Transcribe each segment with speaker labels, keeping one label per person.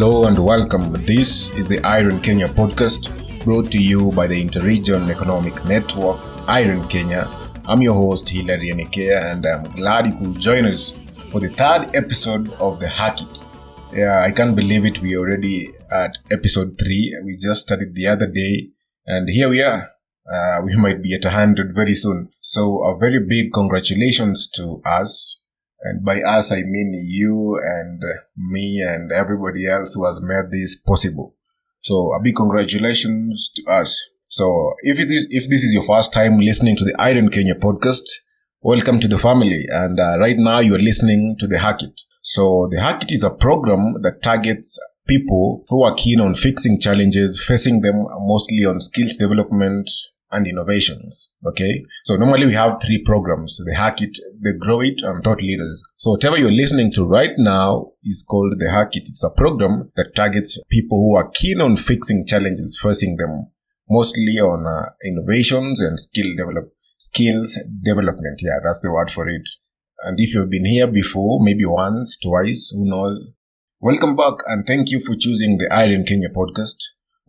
Speaker 1: Hello and welcome. This is the IREN Kenya podcast brought to you by the Interregion Economic Network, IREN Kenya. I'm your host, Hilary Enekea, and I'm glad you could join us for the third episode of the Hack It. Yeah, I can't believe it. We're already at episode three. We just started the other day, and here we are. Uh, we might be at 100 very soon. So, a very big congratulations to us. And by us, I mean you and me and everybody else who has made this possible. So, a big congratulations to us. So, if it is, if this is your first time listening to the IREN Kenya podcast, welcome to the family. And uh, right now, you are listening to the Hack It. So, the Hack It is a program that targets people who are keen on fixing challenges facing them mostly on skills development and innovations. Okay. So normally we have three programs, the Hack It, the Grow It, and Thought Leaders. So whatever you're listening to right now is called the Hack It. It's a program that targets people who are keen on fixing challenges facing them, mostly on uh, innovations and skill develop, skills development. Yeah, that's the word for it. And if you've been here before, maybe once, twice, who knows? Welcome back and thank you for choosing the IREN Kenya podcast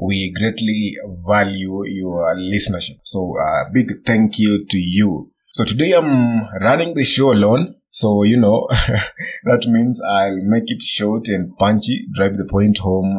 Speaker 1: we greatly value your listenership. So a uh, big thank you to you. So today I'm running the show alone. So, you know, that means I'll make it short and punchy, drive the point home,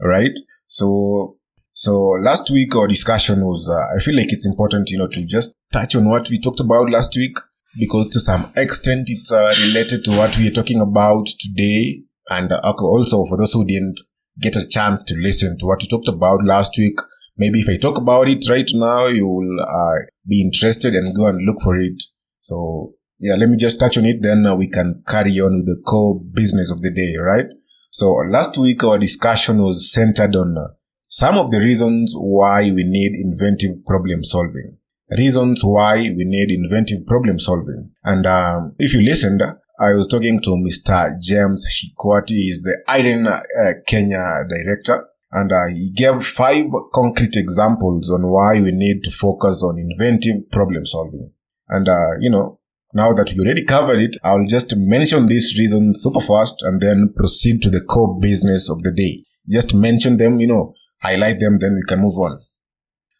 Speaker 1: right? So, so last week our discussion was, uh, I feel like it's important, you know, to just touch on what we talked about last week because to some extent it's uh, related to what we are talking about today. And uh, also for those who didn't get a chance to listen to what you talked about last week. Maybe if I talk about it right now, you will uh, be interested and go and look for it. So yeah, let me just touch on it. Then uh, we can carry on with the core business of the day, right? So last week our discussion was centered on uh, some of the reasons why we need inventive problem solving. Reasons why we need inventive problem solving. And um, if you listened, I was talking to Mr. James Shikwati. He's the IREN uh, Kenya director. And uh, he gave five concrete examples on why we need to focus on inventive problem solving. And, uh, you know, now that we already covered it, I'll just mention these reasons super fast and then proceed to the core business of the day. Just mention them, you know, highlight them, then we can move on.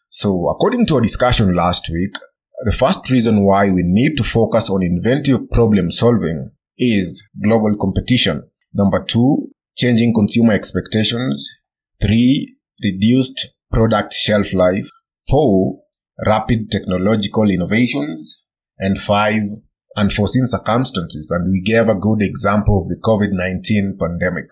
Speaker 1: So according to a discussion last week, the first reason why we need to focus on inventive problem solving is global competition. Number two, changing consumer expectations. Three, reduced product shelf life. Four, rapid technological innovations. And five, unforeseen circumstances. And we gave a good example of the COVID-19 pandemic.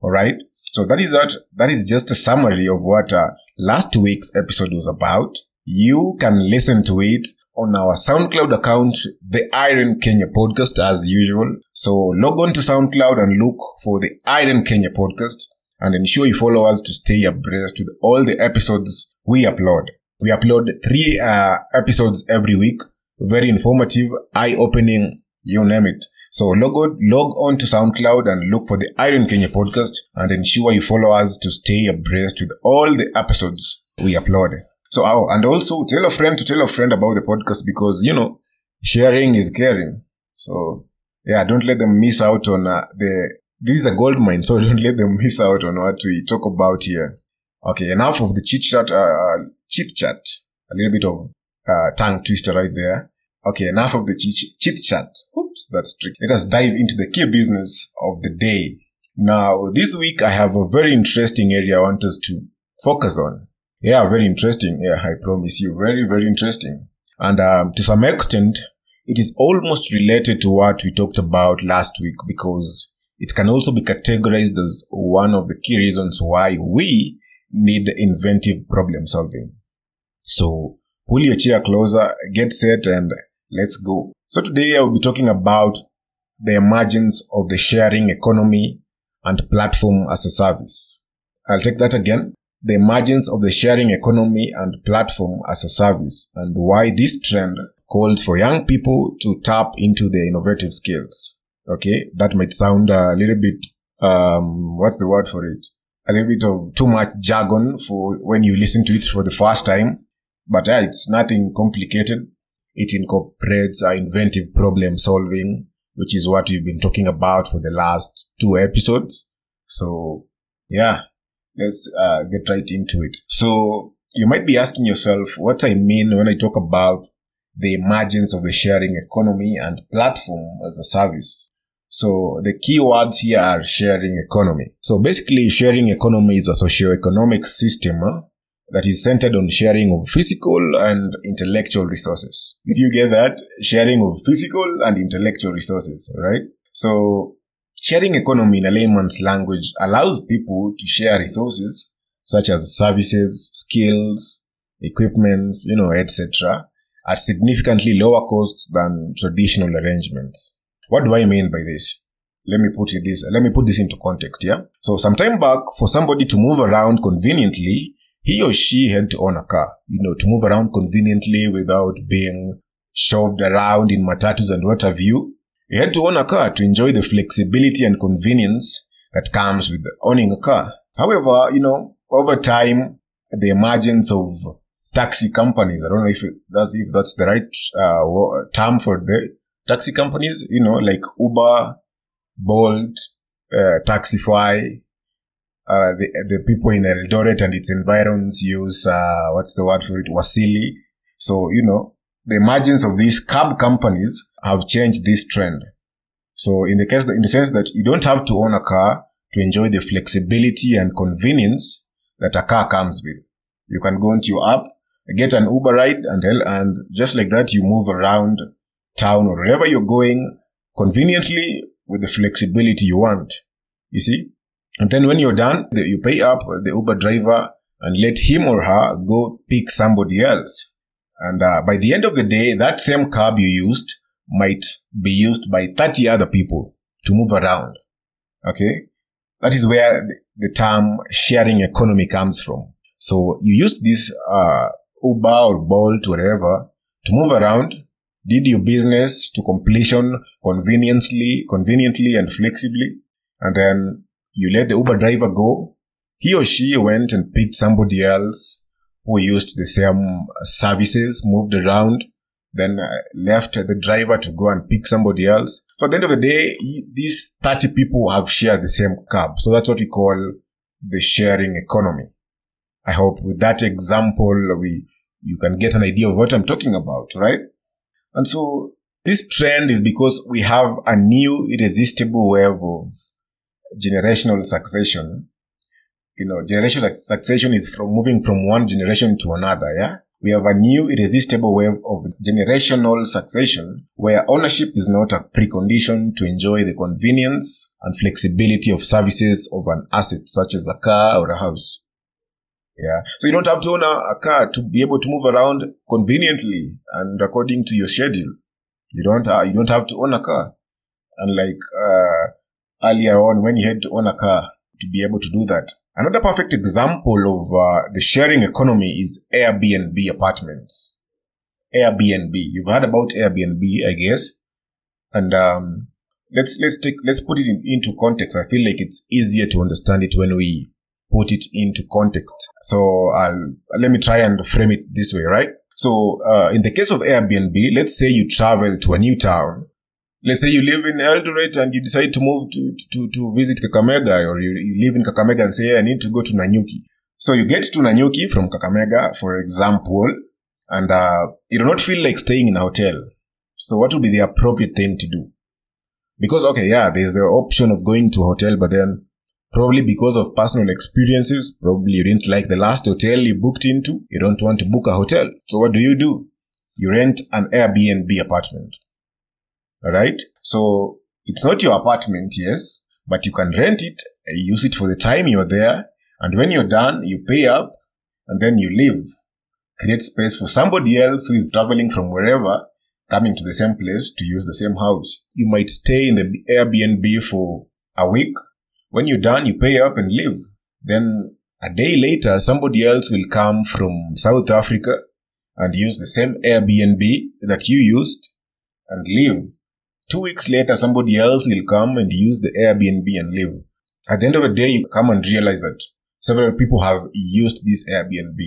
Speaker 1: All right. So that is that. That is just a summary of what uh, last week's episode was about. You can listen to it on our SoundCloud account, the IREN Kenya podcast as usual. So log on to SoundCloud and look for the IREN Kenya podcast and ensure you follow us to stay abreast with all the episodes we upload. We upload three uh, episodes every week. Very informative, eye-opening, you name it. So log on, log on to SoundCloud and look for the Iron Kenya podcast and ensure you follow us to stay abreast with all the episodes we upload. So, oh, and also tell a friend to tell a friend about the podcast because, you know, sharing is caring. So, yeah, don't let them miss out on uh, the, this is a gold mine. So don't let them miss out on what we talk about here. Okay. Enough of the chit chat, uh, chit chat. A little bit of, uh, tongue twister right there. Okay. Enough of the chit chat. Oops. That's tricky. Let us dive into the key business of the day. Now, this week I have a very interesting area I want us to focus on. Yeah, very interesting. Yeah, I promise you. Very, very interesting. And um, to some extent, it is almost related to what we talked about last week because it can also be categorized as one of the key reasons why we need inventive problem solving. So pull your chair closer, get set, and let's go. So today I will be talking about the emergence of the sharing economy and platform as a service. I'll take that again the emergence of the sharing economy and platform as a service and why this trend calls for young people to tap into their innovative skills. Okay, that might sound a little bit, um, what's the word for it? A little bit of too much jargon for when you listen to it for the first time. But yeah, it's nothing complicated. It incorporates uh, inventive problem solving, which is what we've been talking about for the last two episodes. So Yeah, let's uh, get right into it. So you might be asking yourself what I mean when I talk about the emergence of the sharing economy and platform as a service. So the key words here are sharing economy. So basically sharing economy is a socio-economic system huh, that is centered on sharing of physical and intellectual resources. Did you get that? Sharing of physical and intellectual resources, right? So sharing economy in a layman's language allows people to share resources such as services, skills, equipment, you know, etc. at significantly lower costs than traditional arrangements. What do I mean by this? Let me put it this, let me put this into context, yeah? So some time back, for somebody to move around conveniently, he or she had to own a car, you know, to move around conveniently without being shoved around in matatus and what have you. He had to own a car to enjoy the flexibility and convenience that comes with owning a car. However, you know, over time, the emergence of taxi companies, I don't know if that's, if that's the right uh, term for the taxi companies, you know, like Uber, Bolt, uh, Taxify, uh, the, the people in Eldoret and its environs use, uh, what's the word for it? Wasili. So, you know, the emergence of these cab companies have changed this trend. So in the case, in the sense that you don't have to own a car to enjoy the flexibility and convenience that a car comes with. You can go into your app, get an Uber ride and and just like that, you move around town or wherever you're going conveniently with the flexibility you want. You see? And then when you're done, you pay up the Uber driver and let him or her go pick somebody else. And uh, by the end of the day, that same cab you used might be used by 30 other people to move around. Okay. That is where the term sharing economy comes from. So you use this, uh, Uber or Bolt, whatever, to move around, did your business to completion conveniently, conveniently and flexibly. And then you let the Uber driver go. He or she went and picked somebody else who used the same services, moved around, then uh, left the driver to go and pick somebody else. So at the end of the day, these 30 people have shared the same cab. So that's what we call the sharing economy. I hope with that example, we, you can get an idea of what I'm talking about, right? And so this trend is because we have a new irresistible wave of generational succession. You know, generational succession is from moving from one generation to another. Yeah. We have a new irresistible wave of generational succession where ownership is not a precondition to enjoy the convenience and flexibility of services of an asset such as a car or a house. Yeah. So you don't have to own a, car to be able to move around conveniently and according to your schedule. You don't, uh, you don't have to own a car. Unlike, uh, earlier on when you had to own a car to be able to do that. Another perfect example of uh, the sharing economy is Airbnb apartments. Airbnb. You've heard about Airbnb, I guess. And um, let's let's take let's put it in, into context. I feel like it's easier to understand it when we put it into context. So I'll let me try and frame it this way, right? So uh, in the case of Airbnb, let's say you travel to a new town let's say you live in Eldoret and you decide to move to, to, to visit Kakamega or you, you live in Kakamega and say, hey, I need to go to Nanyuki. So you get to Nanyuki from Kakamega, for example, and uh, you do not feel like staying in a hotel. So what would be the appropriate thing to do? Because, okay, yeah, there's the option of going to a hotel, but then probably because of personal experiences, probably you didn't like the last hotel you booked into. You don't want to book a hotel. So what do you do? You rent an Airbnb apartment. Right? So it's not your apartment, yes, but you can rent it, use it for the time you're there. And when you're done, you pay up and then you leave. Create space for somebody else who is traveling from wherever coming to the same place to use the same house. You might stay in the Airbnb for a week. When you're done, you pay up and leave. Then a day later, somebody else will come from South Africa and use the same Airbnb that you used and leave. Two weeks later, somebody else will come and use the Airbnb and live. At the end of the day, you come and realize that several people have used this Airbnb.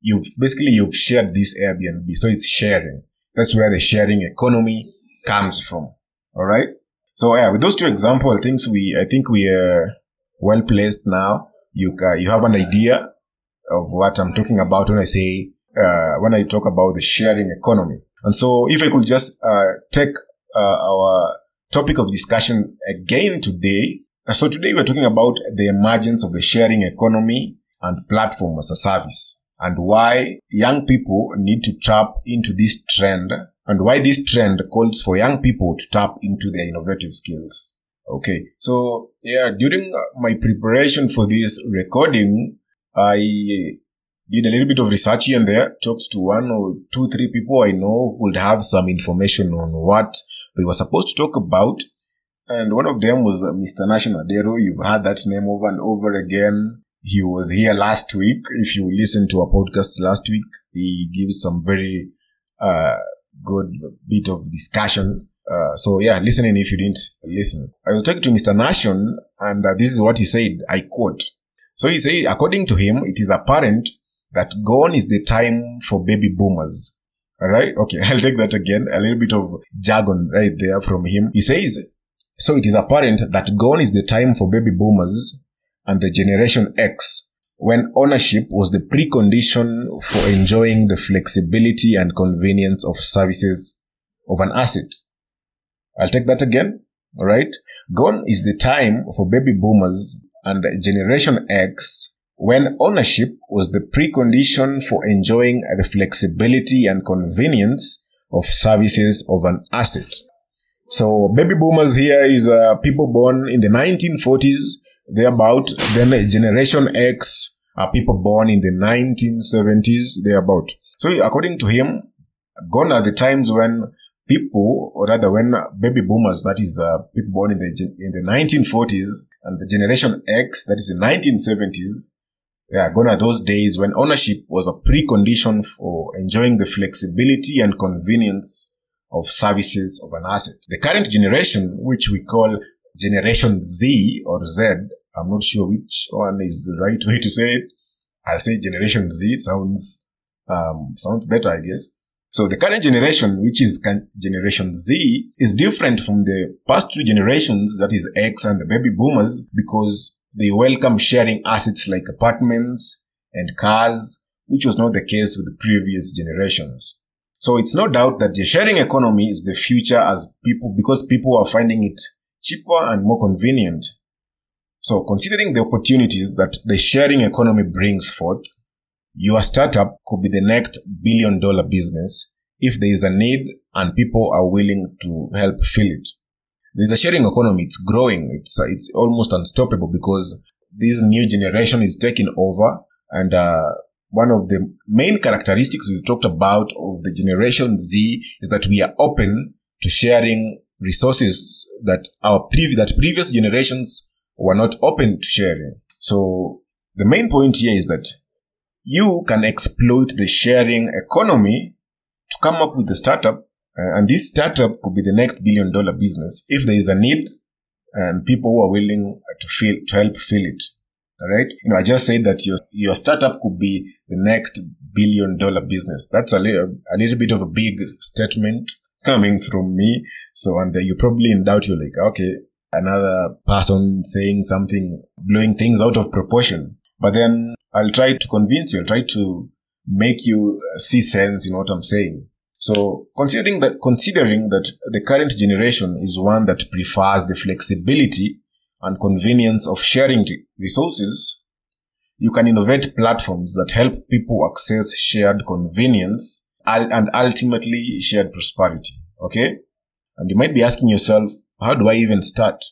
Speaker 1: You've basically, you've shared this Airbnb. So it's sharing. That's where the sharing economy comes from. All right. So yeah, with those two examples, I think we, I think we are well placed now you ca- you have an idea of what I'm talking about when I say uh, when I talk about the sharing economy. And so, if I could just uh, take uh, our topic of discussion again today. So today we're talking about the emergence of the sharing economy and platform as a service and why young people need to tap into this trend and why this trend calls for young people to tap into their innovative skills. Okay. So yeah, during my preparation for this recording, I did a little bit of research here and there, talked to one or two, three people I know who would have some information on what we were supposed to talk about. And one of them was Mr. Nashon Adero. You've heard that name over and over again. He was here last week. If you listen to our podcast last week, he gives some very uh, good bit of discussion. Uh, so yeah, listening if you didn't listen. I was talking to Mr. Nashon and uh, this is what he said. I quote. So he said, according to him, it is apparent that gone is the time for baby boomers. Right. Okay. I'll take that again. A little bit of jargon right there from him. He says, so it is apparent that gone is the time for baby boomers and the generation X when ownership was the precondition for enjoying the flexibility and convenience of services of an asset. I'll take that again. All right. Gone is the time for baby boomers and generation X when ownership was the precondition for enjoying the flexibility and convenience of services of an asset. So baby boomers here is uh, people born in the 1940s, thereabout. Then generation X are people born in the 1970s, thereabout. So according to him, gone are the times when people, or rather when baby boomers, that is uh, people born in the in the 1940s, and the generation X, that is the 1970s, yeah, gone are those days when ownership was a precondition for enjoying the flexibility and convenience of services of an asset. The current generation, which we call Generation Z or Z, I'm not sure which one is the right way to say it. I'll say Generation Z sounds um, sounds better, I guess. So the current generation, which is Generation Z, is different from the past two generations, that is X and the baby boomers, because they welcome sharing assets like apartments and cars, which was not the case with previous generations. So it's no doubt that the sharing economy is the future as people, because people are finding it cheaper and more convenient. So considering the opportunities that the sharing economy brings forth, your startup could be the next billion dollar business if there is a need and people are willing to help fill it there's a sharing economy. It's growing. It's it's almost unstoppable because this new generation is taking over, and uh, one of the main characteristics we talked about of the generation Z is that we are open to sharing resources that our previous that previous generations were not open to sharing. So the main point here is that you can exploit the sharing economy to come up with a startup uh, and this startup could be the next billion dollar business if there is a need and people who are willing to fill, to help fill it. All right. You know, I just said that your, your startup could be the next billion dollar business. That's a little, a little bit of a big statement coming from me. So, and uh, you probably in doubt, you're like, okay, another person saying something, blowing things out of proportion. But then I'll try to convince you, I'll try to make you see sense in what I'm saying. So considering that, considering that the current generation is one that prefers the flexibility and convenience of sharing resources, you can innovate platforms that help people access shared convenience and ultimately shared prosperity. Okay. And you might be asking yourself, how do I even start?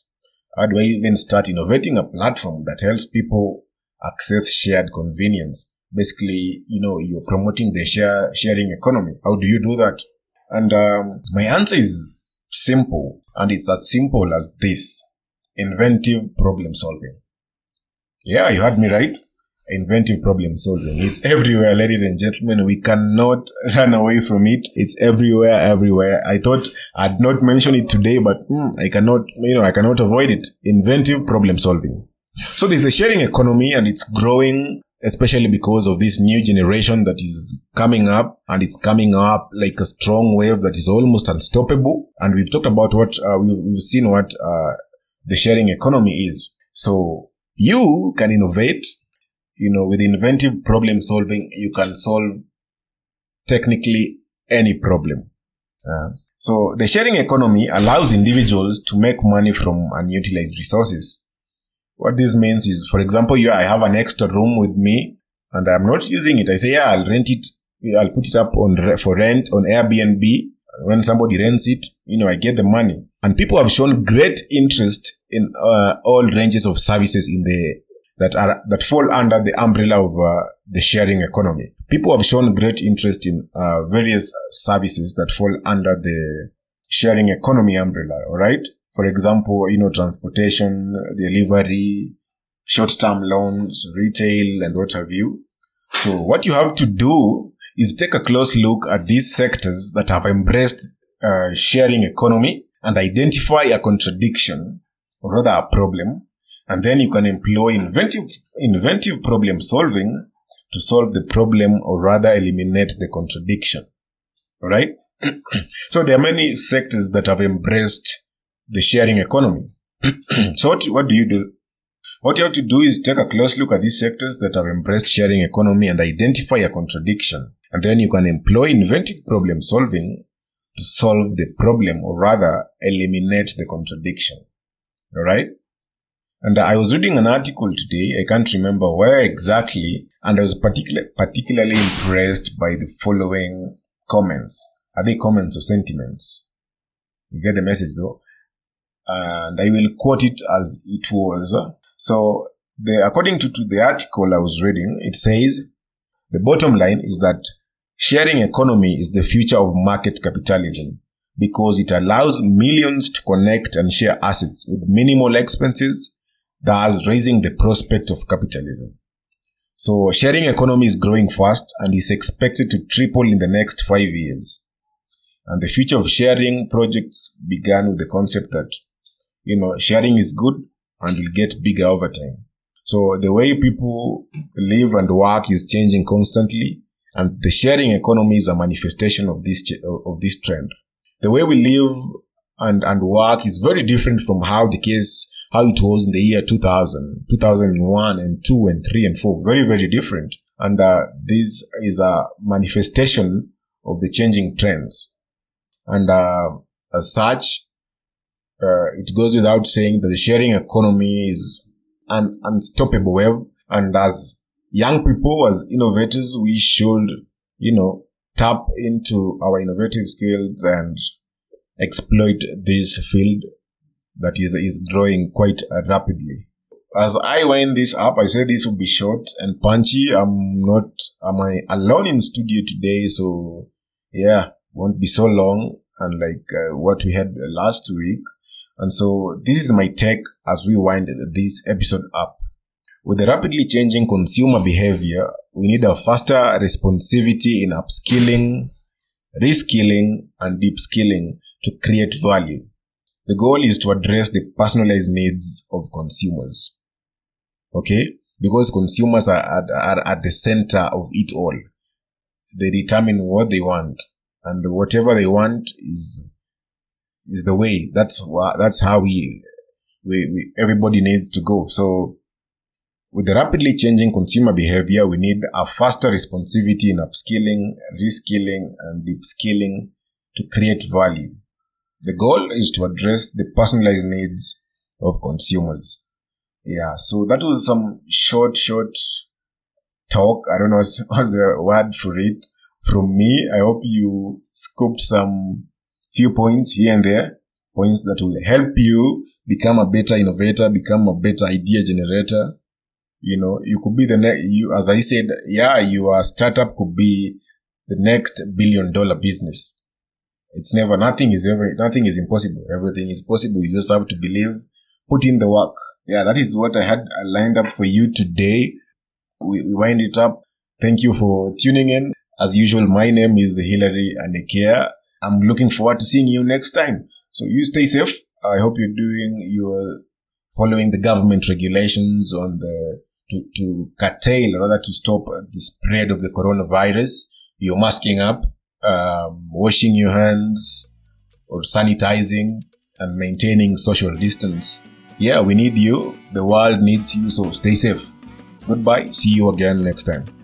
Speaker 1: How do I even start innovating a platform that helps people access shared convenience? Basically, you know, you're promoting the share sharing economy. How do you do that? And um, my answer is simple, and it's as simple as this: inventive problem solving. Yeah, you heard me right. Inventive problem solving. It's everywhere, ladies and gentlemen. We cannot run away from it. It's everywhere, everywhere. I thought I'd not mention it today, but mm, I cannot, you know, I cannot avoid it. Inventive problem solving. So there's the sharing economy and it's growing especially because of this new generation that is coming up and it's coming up like a strong wave that is almost unstoppable. And we've talked about what, uh, we've seen what, uh, the sharing economy is. So you can innovate. You know, with inventive problem solving, you can solve technically any problem. Uh, so the sharing economy allows individuals to make money from unutilized resources. What this means is, for example, I have an extra room with me and I'm not using it. I say, yeah, I'll rent it. I'll put it up on for rent on Airbnb. When somebody rents it, you know, I get the money. And people have shown great interest in uh, all ranges of services in the that are that fall under the umbrella of uh, the sharing economy. People have shown great interest in uh, various services that fall under the sharing economy umbrella. All right. For example, you know, transportation, delivery, short-term loans, retail, and what have you. So what you have to do is take a close look at these sectors that have embraced uh, sharing economy and identify a contradiction or rather a problem and then you can employ inventive, inventive problem solving to solve the problem or rather eliminate the contradiction. All right. so there are many sectors that have embraced the sharing economy. so what, what do you do? What you have to do is take a close look at these sectors that have embraced sharing economy and identify a contradiction. And then you can employ inventive problem solving to solve the problem or rather eliminate the contradiction. All right. And I was reading an article today, I can't remember where exactly, and I was particular, particularly impressed by the following comments. Are they comments or sentiments? You get the message though? And I will quote it as it was. So, the, according to, to the article I was reading, it says, the bottom line is that sharing economy is the future of market capitalism because it allows millions to connect and share assets with minimal expenses thus raising the prospect of capitalism. So sharing economy is growing fast and is expected to triple in the next five years. And the future of sharing projects began with the concept that, you know, sharing is good and will get bigger over time. So the way people live and work is changing constantly and the sharing economy is a manifestation of this, of this trend. The way we live and, and work is very different from how the case how it was in the year 2000, 2001 and 2 and 3 and 4. Very, very different. And uh, this is a manifestation of the changing trends. And uh, as such, uh, it goes without saying that the sharing economy is an unstoppable wave. And as young people, as innovators, we should, you know, tap into our innovative skills and exploit this field that is, is growing quite rapidly. As I wind this up, I say this will be short and punchy. I'm not, am I alone in studio today? So yeah, won't be so long and like uh, what we had last week. And so this is my take as we wind this episode up. With the rapidly changing consumer behavior, we need a faster responsivity in upskilling, reskilling, and deep skilling to create value. The goal is to address the personalized needs of consumers. Okay? Because consumers are are at the center of it all. They determine what they want and whatever they want is, is the way. That's why, that's how we, we, we, everybody needs to go. So with the rapidly changing consumer behavior, we need a faster responsivity in upskilling, reskilling, and deep skilling to create value. The goal is to address the personalized needs of consumers. Yeah, so that was some short, short talk. I don't know what's the word for it from me. I hope you scooped some few points here and there, points that will help you become a better innovator, become a better idea generator. You know, you could be the next, you, as I said, yeah, your startup could be the next billion dollar business. It's never, nothing is ever, nothing is impossible. Everything is possible. You just have to believe, put in the work. Yeah, that is what I had lined up for you today. We, wind it up. Thank you for tuning in. As usual, my name is Hilary Anekea. I'm looking forward to seeing you next time. So you stay safe. I hope you're doing your following the government regulations on the to, to curtail, rather to stop the spread of the coronavirus. You're masking up um, washing your hands or sanitizing and maintaining social distance. yeah, we need you. The world needs you. So stay safe. Goodbye. See you again next time.